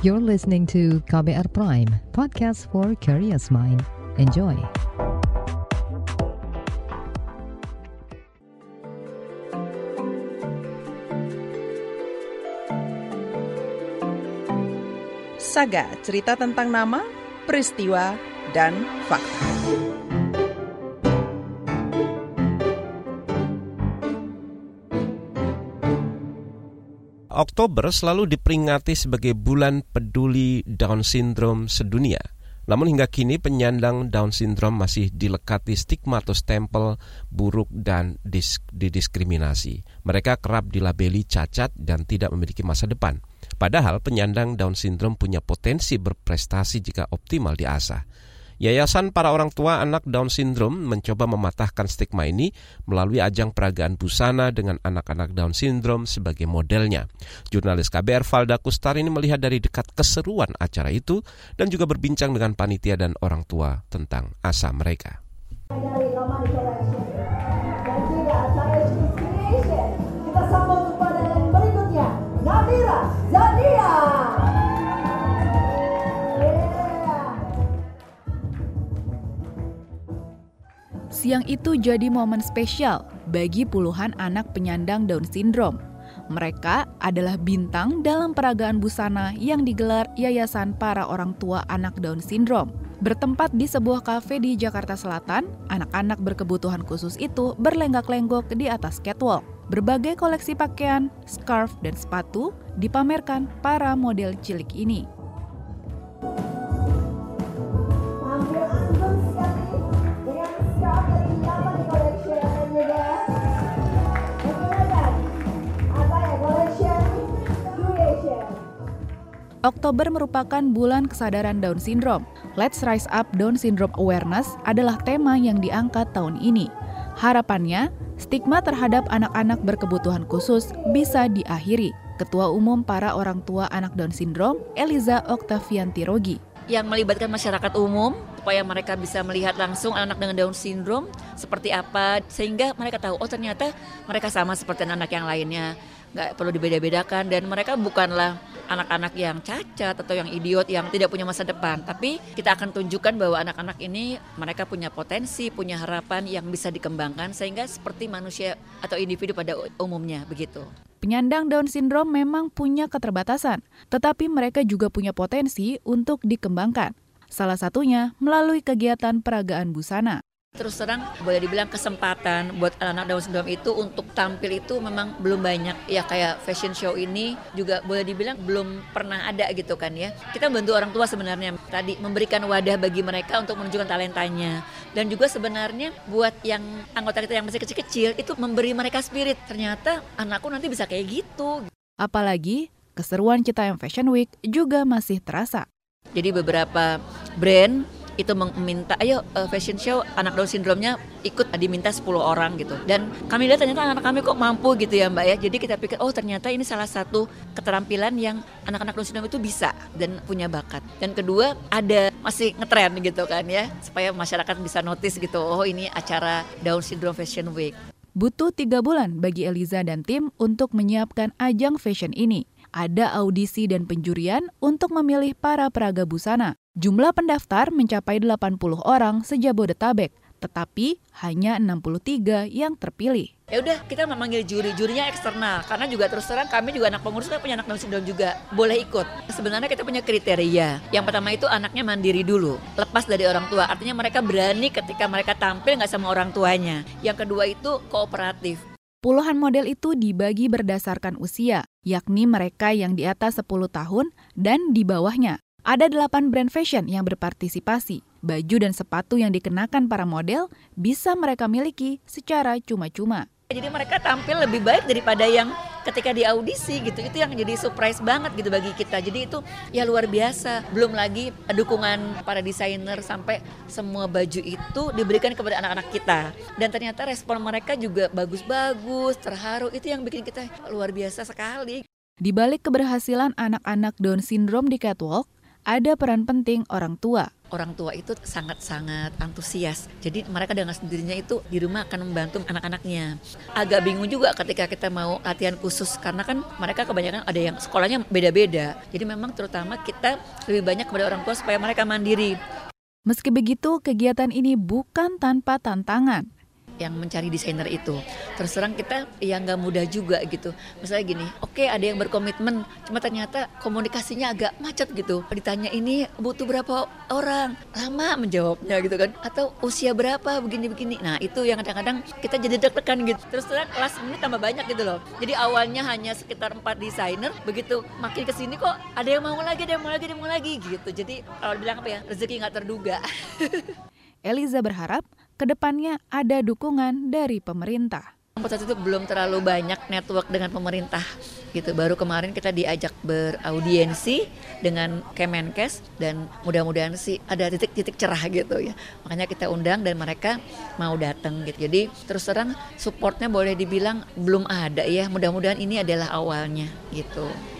You're listening to KBR Prime, podcast for curious mind. Enjoy. Saga cerita tentang nama, peristiwa, dan fakta. Oktober selalu diperingati sebagai bulan peduli Down Syndrome sedunia. Namun hingga kini penyandang Down Syndrome masih dilekati stigma atau stempel buruk dan disk didiskriminasi. Mereka kerap dilabeli cacat dan tidak memiliki masa depan. Padahal penyandang Down Syndrome punya potensi berprestasi jika optimal diasah. Yayasan para orang tua anak Down Syndrome mencoba mematahkan stigma ini melalui ajang peragaan busana dengan anak-anak Down Syndrome sebagai modelnya. Jurnalis KBR Valda Kustar ini melihat dari dekat keseruan acara itu dan juga berbincang dengan panitia dan orang tua tentang asa mereka. Siang itu jadi momen spesial bagi puluhan anak penyandang Down Syndrome. Mereka adalah bintang dalam peragaan busana yang digelar Yayasan Para Orang Tua Anak Down Syndrome. Bertempat di sebuah kafe di Jakarta Selatan, anak-anak berkebutuhan khusus itu berlenggak-lenggok di atas catwalk. Berbagai koleksi pakaian, scarf, dan sepatu dipamerkan para model cilik ini. Oktober merupakan bulan kesadaran Down Syndrome. Let's Rise Up Down Syndrome Awareness adalah tema yang diangkat tahun ini. Harapannya, stigma terhadap anak-anak berkebutuhan khusus bisa diakhiri. Ketua Umum para orang tua anak Down Syndrome, Eliza Oktavianti Rogi. yang melibatkan masyarakat umum supaya mereka bisa melihat langsung anak dengan Down syndrome seperti apa sehingga mereka tahu oh ternyata mereka sama seperti anak yang lainnya nggak perlu dibeda-bedakan dan mereka bukanlah anak-anak yang cacat atau yang idiot yang tidak punya masa depan tapi kita akan tunjukkan bahwa anak-anak ini mereka punya potensi punya harapan yang bisa dikembangkan sehingga seperti manusia atau individu pada umumnya begitu. Penyandang Down Syndrome memang punya keterbatasan, tetapi mereka juga punya potensi untuk dikembangkan. Salah satunya melalui kegiatan peragaan busana. Terus terang boleh dibilang kesempatan buat anak-anak Down syndrome itu untuk tampil itu memang belum banyak. Ya kayak fashion show ini juga boleh dibilang belum pernah ada gitu kan ya. Kita bantu orang tua sebenarnya tadi memberikan wadah bagi mereka untuk menunjukkan talentanya. Dan juga sebenarnya buat yang anggota kita yang masih kecil-kecil itu memberi mereka spirit. Ternyata anakku nanti bisa kayak gitu. Apalagi, keseruan Citayam Fashion Week juga masih terasa. Jadi beberapa brand itu meminta ayo eh, fashion show anak Down syndrome-nya ikut diminta 10 orang gitu. Dan kami lihat ternyata anak kami kok mampu gitu ya Mbak ya. Jadi kita pikir oh ternyata ini salah satu keterampilan yang anak-anak Down syndrome itu bisa dan punya bakat. Dan kedua ada masih ngetren gitu kan ya supaya masyarakat bisa notice gitu. Oh ini acara Down syndrome Fashion Week. Butuh tiga bulan bagi Eliza dan tim untuk menyiapkan ajang fashion ini. Ada audisi dan penjurian untuk memilih para peraga busana. Jumlah pendaftar mencapai 80 orang sejabodetabek, tetapi hanya 63 yang terpilih. Ya udah kita memanggil juri, jurinya eksternal karena juga terus terang kami juga anak pengurus kan punya anak Down syndrome juga boleh ikut. Sebenarnya kita punya kriteria. Yang pertama itu anaknya mandiri dulu, lepas dari orang tua. Artinya mereka berani ketika mereka tampil nggak sama orang tuanya. Yang kedua itu kooperatif. Puluhan model itu dibagi berdasarkan usia, yakni mereka yang di atas 10 tahun dan di bawahnya. Ada 8 brand fashion yang berpartisipasi. Baju dan sepatu yang dikenakan para model bisa mereka miliki secara cuma-cuma. Jadi mereka tampil lebih baik daripada yang ketika di audisi gitu. Itu yang jadi surprise banget gitu bagi kita. Jadi itu ya luar biasa. Belum lagi dukungan para desainer sampai semua baju itu diberikan kepada anak-anak kita. Dan ternyata respon mereka juga bagus-bagus, terharu. Itu yang bikin kita luar biasa sekali. Di balik keberhasilan anak-anak Down syndrome di catwalk, ada peran penting orang tua. Orang tua itu sangat-sangat antusias. Jadi mereka dengan sendirinya itu di rumah akan membantu anak-anaknya. Agak bingung juga ketika kita mau latihan khusus karena kan mereka kebanyakan ada yang sekolahnya beda-beda. Jadi memang terutama kita lebih banyak kepada orang tua supaya mereka mandiri. Meski begitu, kegiatan ini bukan tanpa tantangan yang mencari desainer itu. Terus terang kita ya nggak mudah juga gitu. Misalnya gini, oke okay, ada yang berkomitmen, cuma ternyata komunikasinya agak macet gitu. Ditanya ini butuh berapa orang, lama menjawabnya gitu kan. Atau usia berapa begini-begini. Nah itu yang kadang-kadang kita jadi deg-degan gitu. Terus terang kelas ini tambah banyak gitu loh. Jadi awalnya hanya sekitar empat desainer, begitu makin ke sini kok ada yang mau lagi, ada yang mau lagi, ada yang mau lagi gitu. Jadi kalau bilang apa ya, rezeki nggak terduga. Eliza berharap ke depannya ada dukungan dari pemerintah. Saat itu belum terlalu banyak network dengan pemerintah gitu. Baru kemarin kita diajak beraudiensi dengan Kemenkes dan mudah-mudahan sih ada titik-titik cerah gitu ya. Makanya kita undang dan mereka mau datang gitu. Jadi terus terang supportnya boleh dibilang belum ada ya. Mudah-mudahan ini adalah awalnya gitu.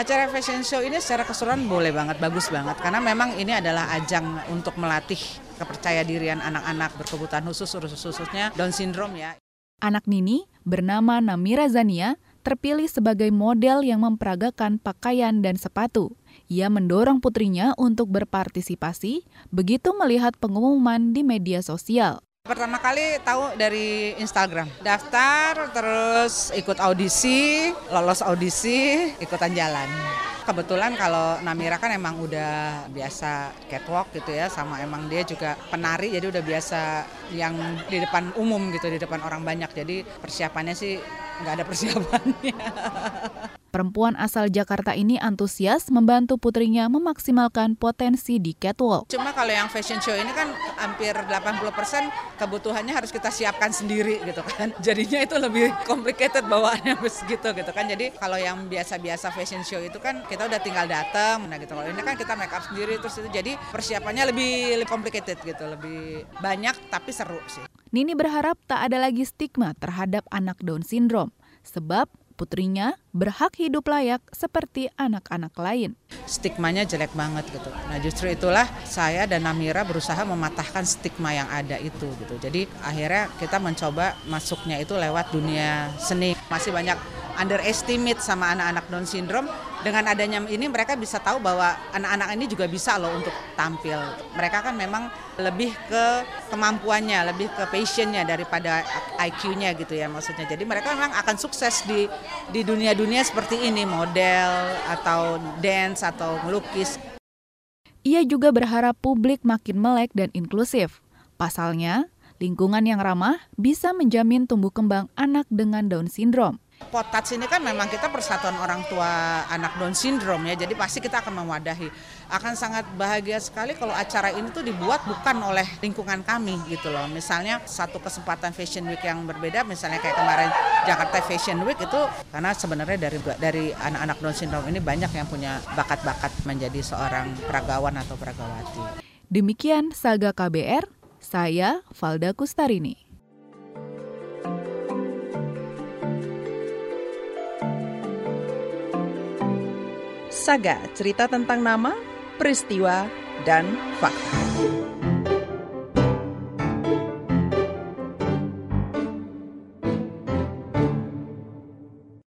Acara fashion show ini secara keseluruhan boleh banget, bagus banget. Karena memang ini adalah ajang untuk melatih kepercaya dirian anak-anak berkebutuhan khusus, khususnya Down syndrome ya. Anak Nini bernama Namira Zania terpilih sebagai model yang memperagakan pakaian dan sepatu. Ia mendorong putrinya untuk berpartisipasi begitu melihat pengumuman di media sosial. Pertama kali tahu dari Instagram. Daftar, terus ikut audisi, lolos audisi, ikutan jalan. Kebetulan kalau Namira kan emang udah biasa catwalk gitu ya, sama emang dia juga penari, jadi udah biasa yang di depan umum gitu, di depan orang banyak. Jadi persiapannya sih nggak ada persiapannya. Perempuan asal Jakarta ini antusias membantu putrinya memaksimalkan potensi di catwalk. Cuma kalau yang fashion show ini kan hampir 80% kebutuhannya harus kita siapkan sendiri gitu kan. Jadinya itu lebih complicated bawaannya begitu gitu kan. Jadi kalau yang biasa-biasa fashion show itu kan kita udah tinggal datang. Nah gitu. Kalau ini kan kita make up sendiri terus itu jadi persiapannya lebih, lebih complicated gitu, lebih banyak tapi seru sih. Nini berharap tak ada lagi stigma terhadap anak Down syndrome sebab putrinya berhak hidup layak seperti anak-anak lain. Stigmanya jelek banget gitu. Nah justru itulah saya dan Namira berusaha mematahkan stigma yang ada itu gitu. Jadi akhirnya kita mencoba masuknya itu lewat dunia seni. Masih banyak underestimate sama anak-anak Down syndrome. Dengan adanya ini mereka bisa tahu bahwa anak-anak ini juga bisa loh untuk tampil. Mereka kan memang lebih ke kemampuannya, lebih ke passionnya daripada IQ-nya gitu ya maksudnya. Jadi mereka memang akan sukses di di dunia-dunia seperti ini, model atau dance atau melukis. Ia juga berharap publik makin melek dan inklusif. Pasalnya, lingkungan yang ramah bisa menjamin tumbuh kembang anak dengan Down syndrome. Potats ini kan memang kita persatuan orang tua anak Down syndrome ya, jadi pasti kita akan mewadahi. Akan sangat bahagia sekali kalau acara ini tuh dibuat bukan oleh lingkungan kami gitu loh. Misalnya satu kesempatan Fashion Week yang berbeda, misalnya kayak kemarin Jakarta Fashion Week itu karena sebenarnya dari dari anak-anak Down syndrome ini banyak yang punya bakat-bakat menjadi seorang peragawan atau peragawati. Demikian Saga KBR, saya Valda Kustarini. Saga, cerita tentang nama, peristiwa, dan fakta.